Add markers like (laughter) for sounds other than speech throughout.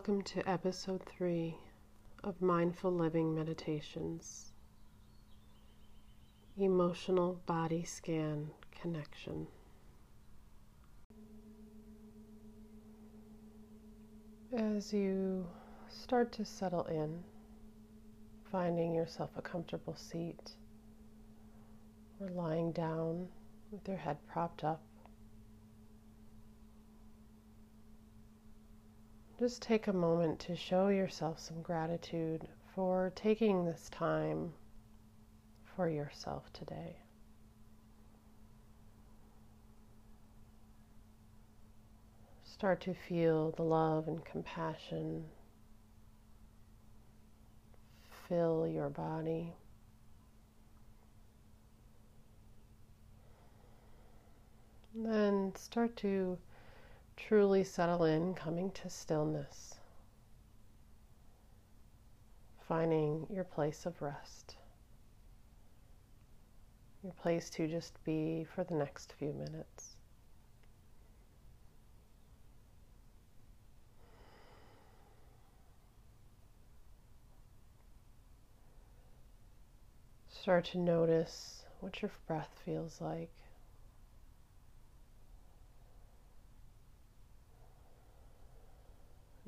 Welcome to episode three of Mindful Living Meditations Emotional Body Scan Connection. As you start to settle in, finding yourself a comfortable seat or lying down with your head propped up. Just take a moment to show yourself some gratitude for taking this time for yourself today. Start to feel the love and compassion fill your body. then start to truly settle in, coming to stillness, finding your place of rest, your place to just be for the next few minutes. Start to notice what your breath feels like.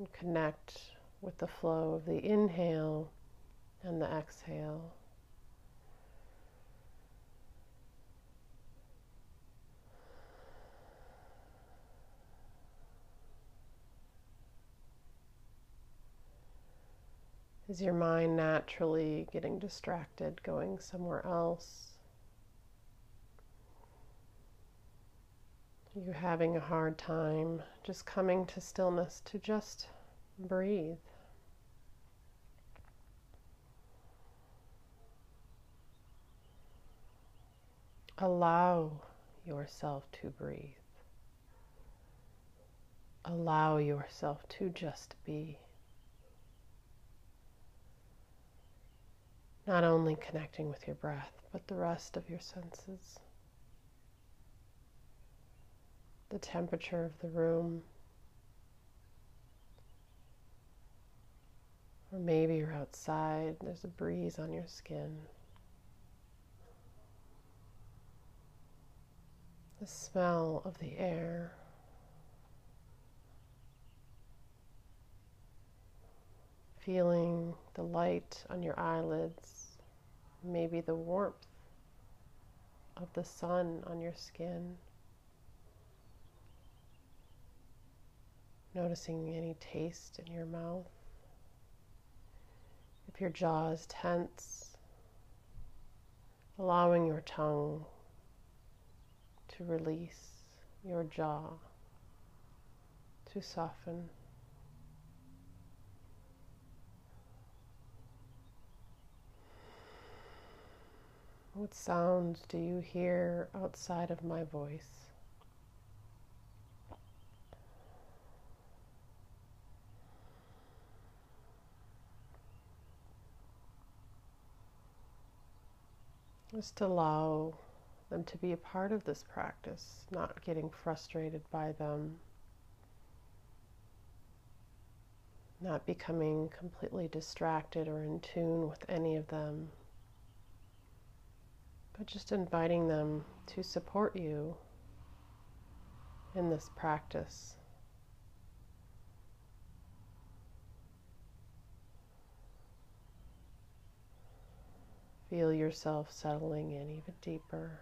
And connect with the flow of the inhale and the exhale. Is your mind naturally getting distracted, going somewhere else? You having a hard time just coming to stillness to just breathe. Allow yourself to breathe. Allow yourself to just be. Not only connecting with your breath, but the rest of your senses the temperature of the room. Or maybe you're outside, there's a breeze on your skin. The smell of the air. Feeling the light on your eyelids, maybe the warmth of the sun on your skin. Noticing any taste in your mouth. If your jaw is tense, allowing your tongue to release your jaw, to soften. What sounds do you hear outside of my voice? Just allow them to be a part of this practice, not getting frustrated by them, not becoming completely distracted or in tune with any of them, but just inviting them to support you in this practice. Feel yourself settling in even deeper.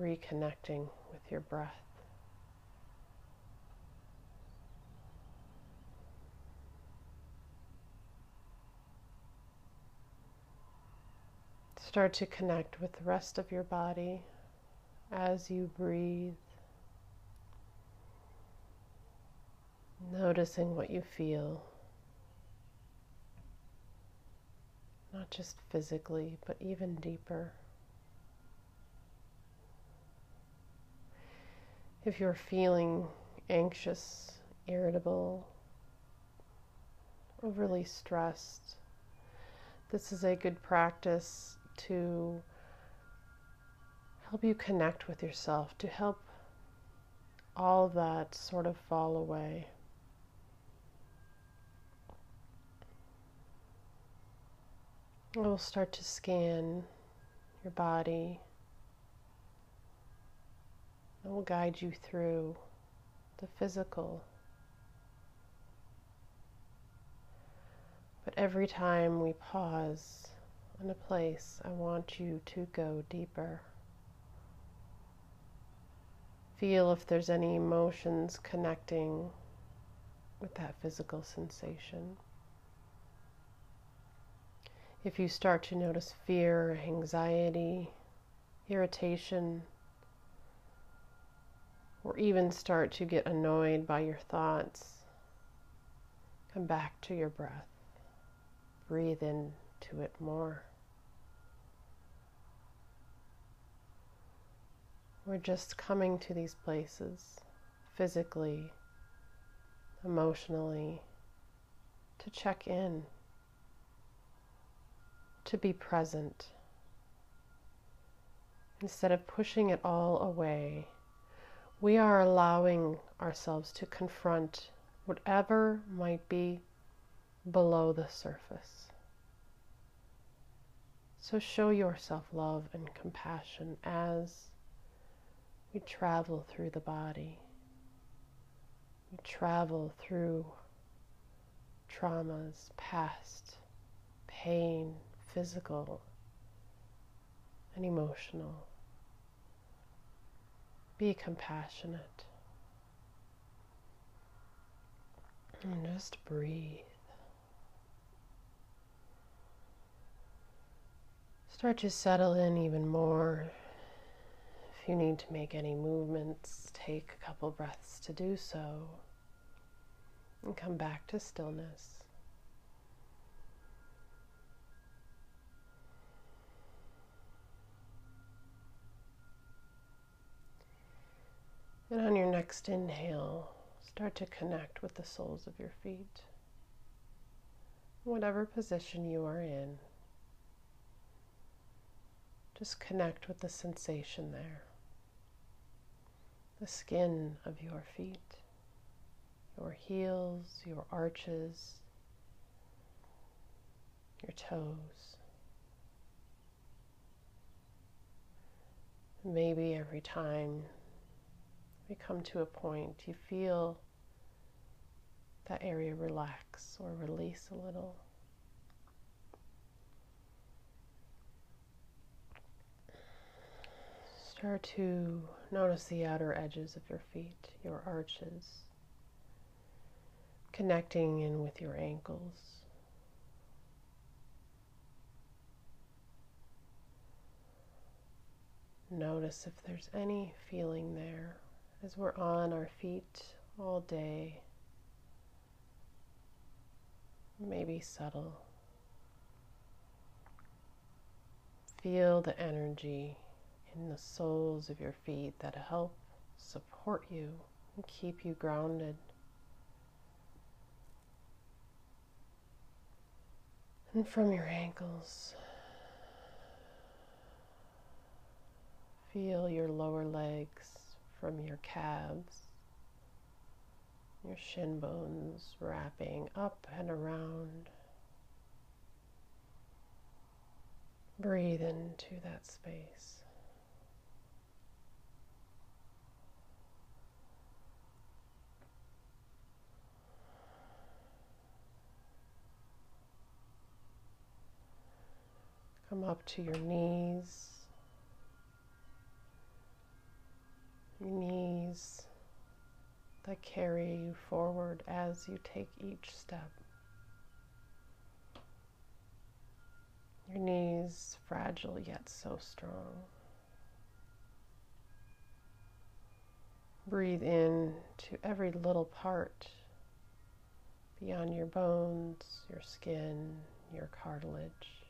Reconnecting with your breath. Start to connect with the rest of your body as you breathe. Noticing what you feel, not just physically, but even deeper. If you're feeling anxious, irritable, overly stressed, this is a good practice to help you connect with yourself, to help all that sort of fall away. We'll start to scan your body. It will guide you through the physical. But every time we pause in a place, I want you to go deeper. Feel if there's any emotions connecting with that physical sensation. If you start to notice fear, anxiety, irritation, or even start to get annoyed by your thoughts, come back to your breath. Breathe into it more. We're just coming to these places physically, emotionally, to check in, to be present. Instead of pushing it all away, we are allowing ourselves to confront whatever might be below the surface. So show yourself love and compassion as we travel through the body. We travel through traumas, past, pain, physical, and emotional. Be compassionate. And just breathe. Start to settle in even more if you need to make any movements, take a couple breaths to do so and come back to stillness. And on your next inhale, start to connect with the soles of your feet. Whatever position you are in, just connect with the sensation there the skin of your feet, your heels, your arches, your toes. Maybe every time we come to a point you feel that area relax or release a little. Start to notice the outer edges of your feet, your arches, connecting in with your ankles. Notice if there's any feeling there as we're on our feet all day. Maybe subtle. Feel the energy in the soles of your feet that help support you and keep you grounded. And from your ankles, feel your lower legs from your calves, your shin bones wrapping up and around. Breathe into that space. Come up to your knees. Knees that carry you forward as you take each step. Your knees fragile yet so strong. Breathe in to every little part beyond your bones, your skin, your cartilage.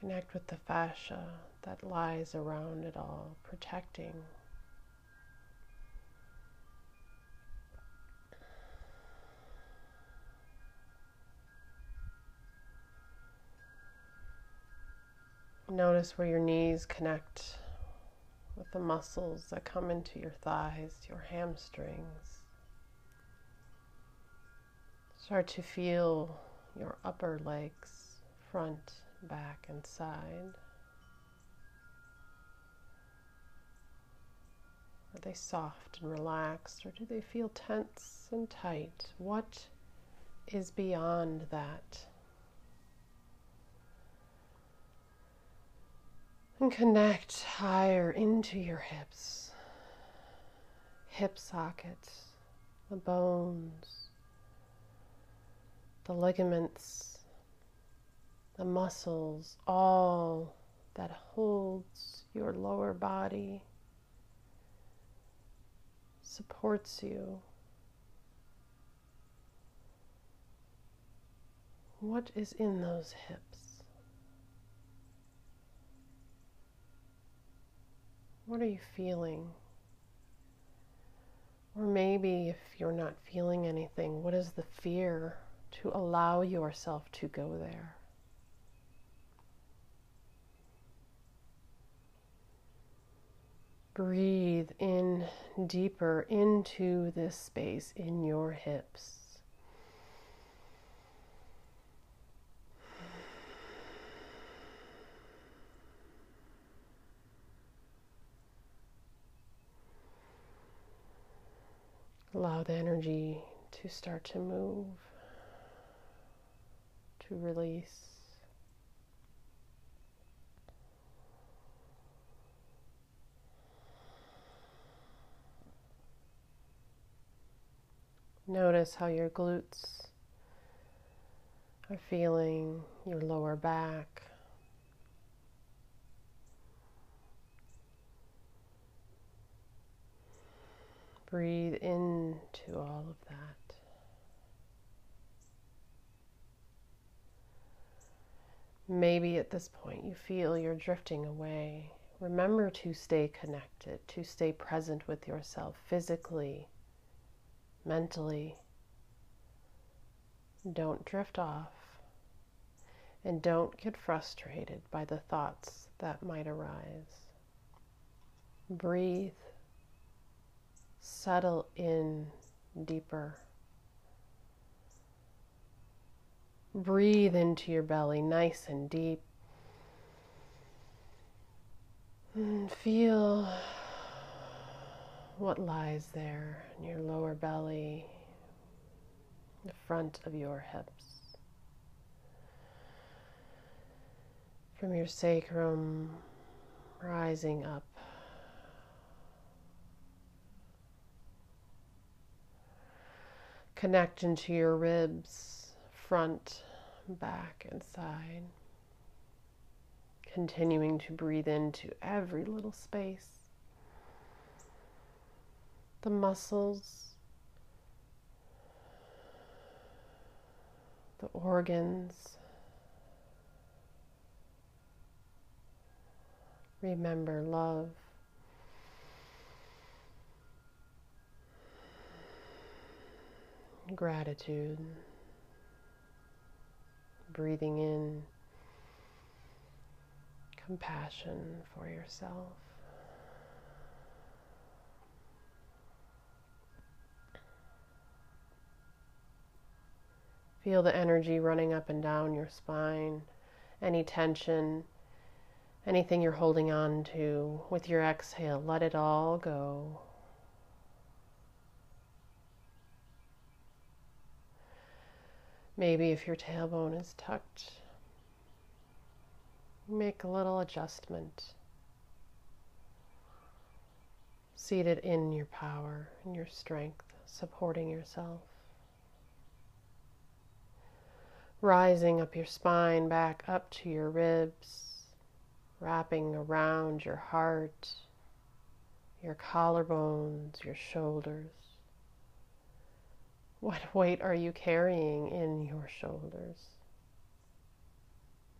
Connect with the fascia that lies around it all, protecting. Notice where your knees connect with the muscles that come into your thighs, your hamstrings. Start to feel your upper legs, front, back, and side. Are they soft and relaxed, or do they feel tense and tight? What is beyond that? And connect higher into your hips, hip sockets, the bones, the ligaments, the muscles, all that holds your lower body, supports you. What is in those hips? What are you feeling? Or maybe if you're not feeling anything, what is the fear to allow yourself to go there? Breathe in deeper into this space in your hips. Allow the energy to start to move, to release. Notice how your glutes are feeling, your lower back. Breathe into all of that. Maybe at this point you feel you're drifting away. Remember to stay connected, to stay present with yourself physically, mentally. Don't drift off. And don't get frustrated by the thoughts that might arise. Breathe settle in deeper. Breathe into your belly nice and deep. And feel what lies there in your lower belly, the front of your hips. From your sacrum rising up Connect into your ribs, front, back, and side. Continuing to breathe into every little space. The muscles, the organs. Remember love. gratitude, breathing in compassion for yourself. Feel the energy running up and down your spine, any tension, anything you're holding on to. With your exhale, let it all go. Maybe if your tailbone is tucked, make a little adjustment. Seated in your power and your strength, supporting yourself. Rising up your spine, back up to your ribs, wrapping around your heart, your collarbones, your shoulders. What weight are you carrying in your shoulders?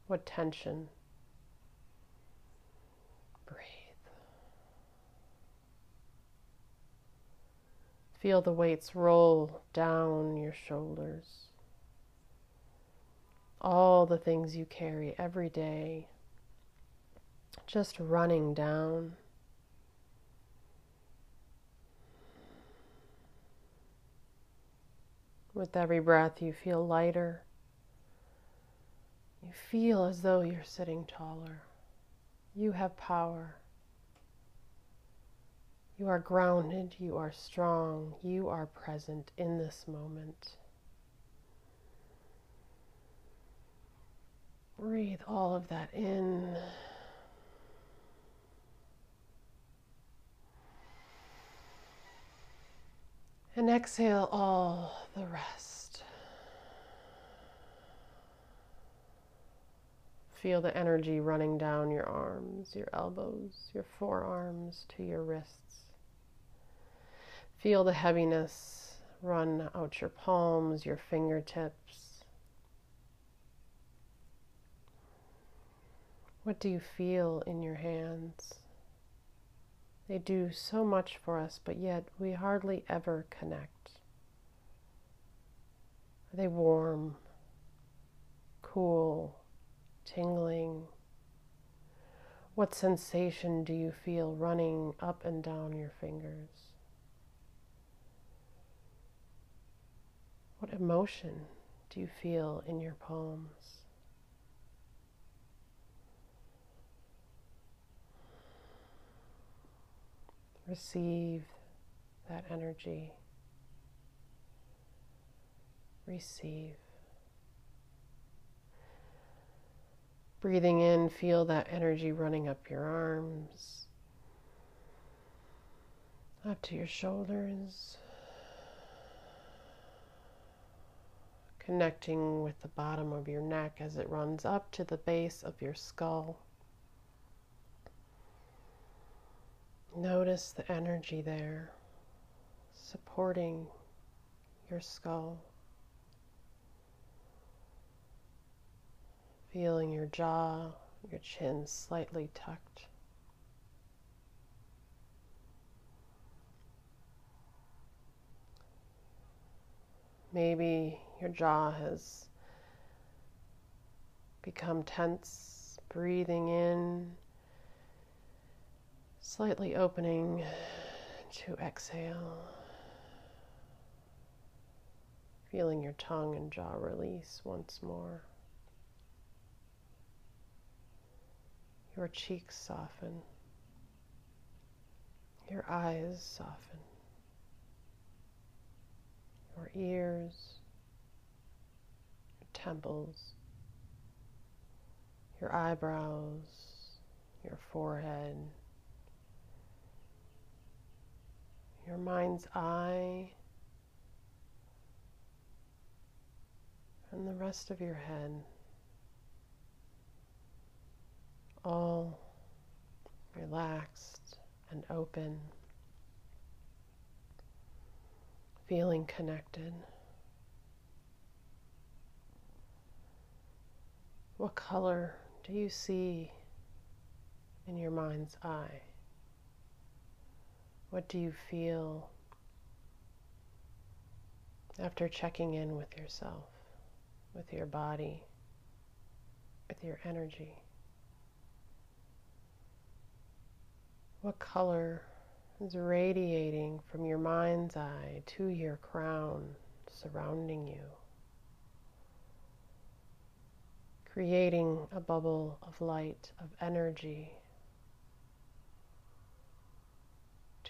What tension? Breathe. Feel the weights roll down your shoulders. All the things you carry every day just running down. With every breath, you feel lighter. You feel as though you're sitting taller. You have power. You are grounded. You are strong. You are present in this moment. Breathe all of that in. And exhale all the rest. Feel the energy running down your arms, your elbows, your forearms to your wrists. Feel the heaviness run out your palms, your fingertips. What do you feel in your hands? They do so much for us, but yet we hardly ever connect. Are they warm, cool, tingling? What sensation do you feel running up and down your fingers? What emotion do you feel in your palms? Receive that energy. Receive. Breathing in, feel that energy running up your arms, up to your shoulders, connecting with the bottom of your neck as it runs up to the base of your skull. Notice the energy there supporting your skull. Feeling your jaw, your chin slightly tucked. Maybe your jaw has become tense, breathing in Slightly opening to exhale. Feeling your tongue and jaw release once more. Your cheeks soften. Your eyes soften. Your ears, your temples, your eyebrows, your forehead your mind's eye, and the rest of your head. All relaxed and open, feeling connected. What color do you see in your mind's eye? What do you feel after checking in with yourself, with your body, with your energy? What color is radiating from your mind's eye to your crown surrounding you? Creating a bubble of light, of energy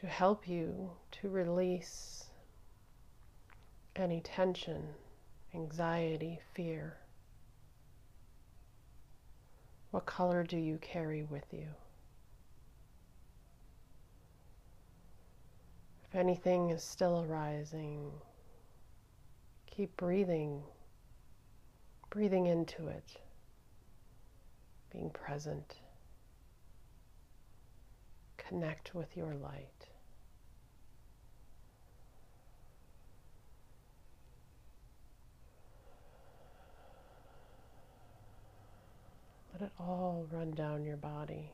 to help you to release any tension, anxiety, fear. What color do you carry with you? If anything is still arising, keep breathing, breathing into it, being present. Connect with your light. Let it all run down your body.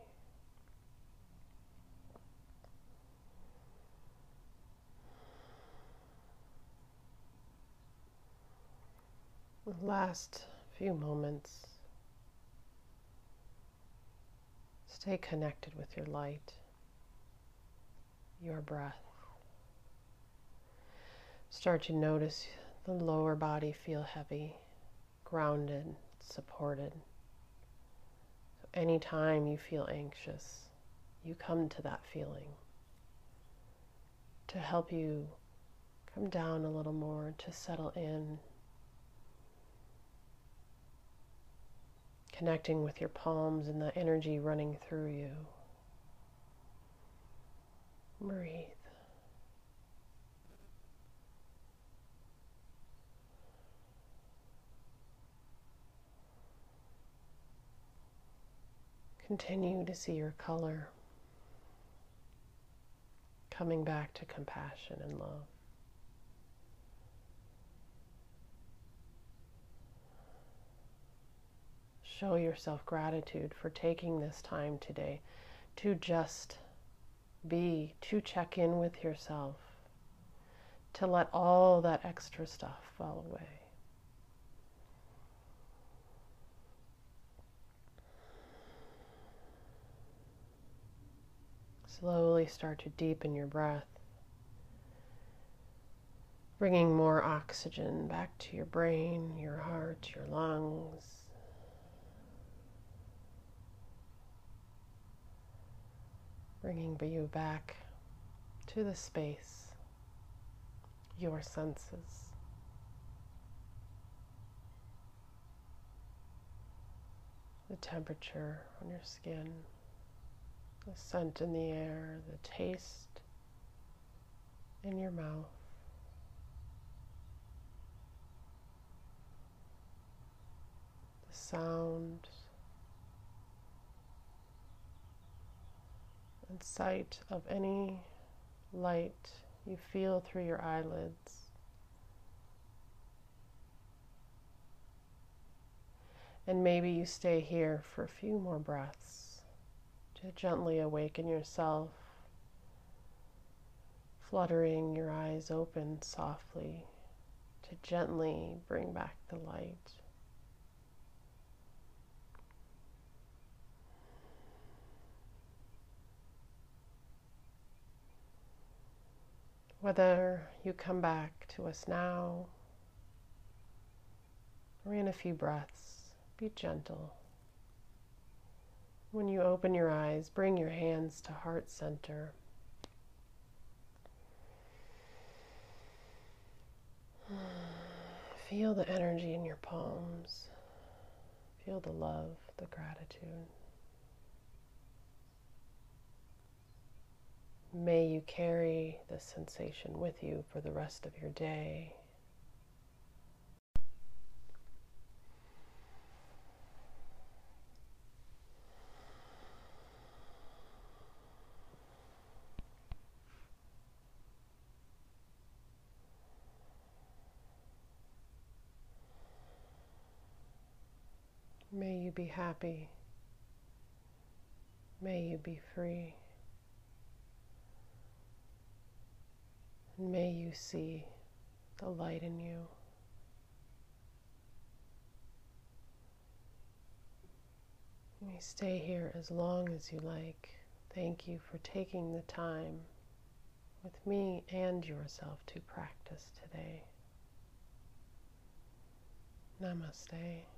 The last few moments, Stay connected with your light, your breath. Start to notice the lower body feel heavy, grounded, supported. Anytime you feel anxious, you come to that feeling to help you come down a little more, to settle in, connecting with your palms and the energy running through you. Breathe. Continue to see your color coming back to compassion and love. Show yourself gratitude for taking this time today to just be, to check in with yourself, to let all that extra stuff fall away. Slowly start to deepen your breath, bringing more oxygen back to your brain, your heart, your lungs. Bringing you back to the space, your senses. The temperature on your skin the scent in the air, the taste in your mouth. The sound and sight of any light you feel through your eyelids. And maybe you stay here for a few more breaths to gently awaken yourself, fluttering your eyes open softly to gently bring back the light. Whether you come back to us now or in a few breaths, be gentle. When you open your eyes, bring your hands to heart center. (sighs) Feel the energy in your palms. Feel the love, the gratitude. May you carry this sensation with you for the rest of your day. May you be happy. May you be free. And may you see the light in you. You may stay here as long as you like. Thank you for taking the time with me and yourself to practice today. Namaste.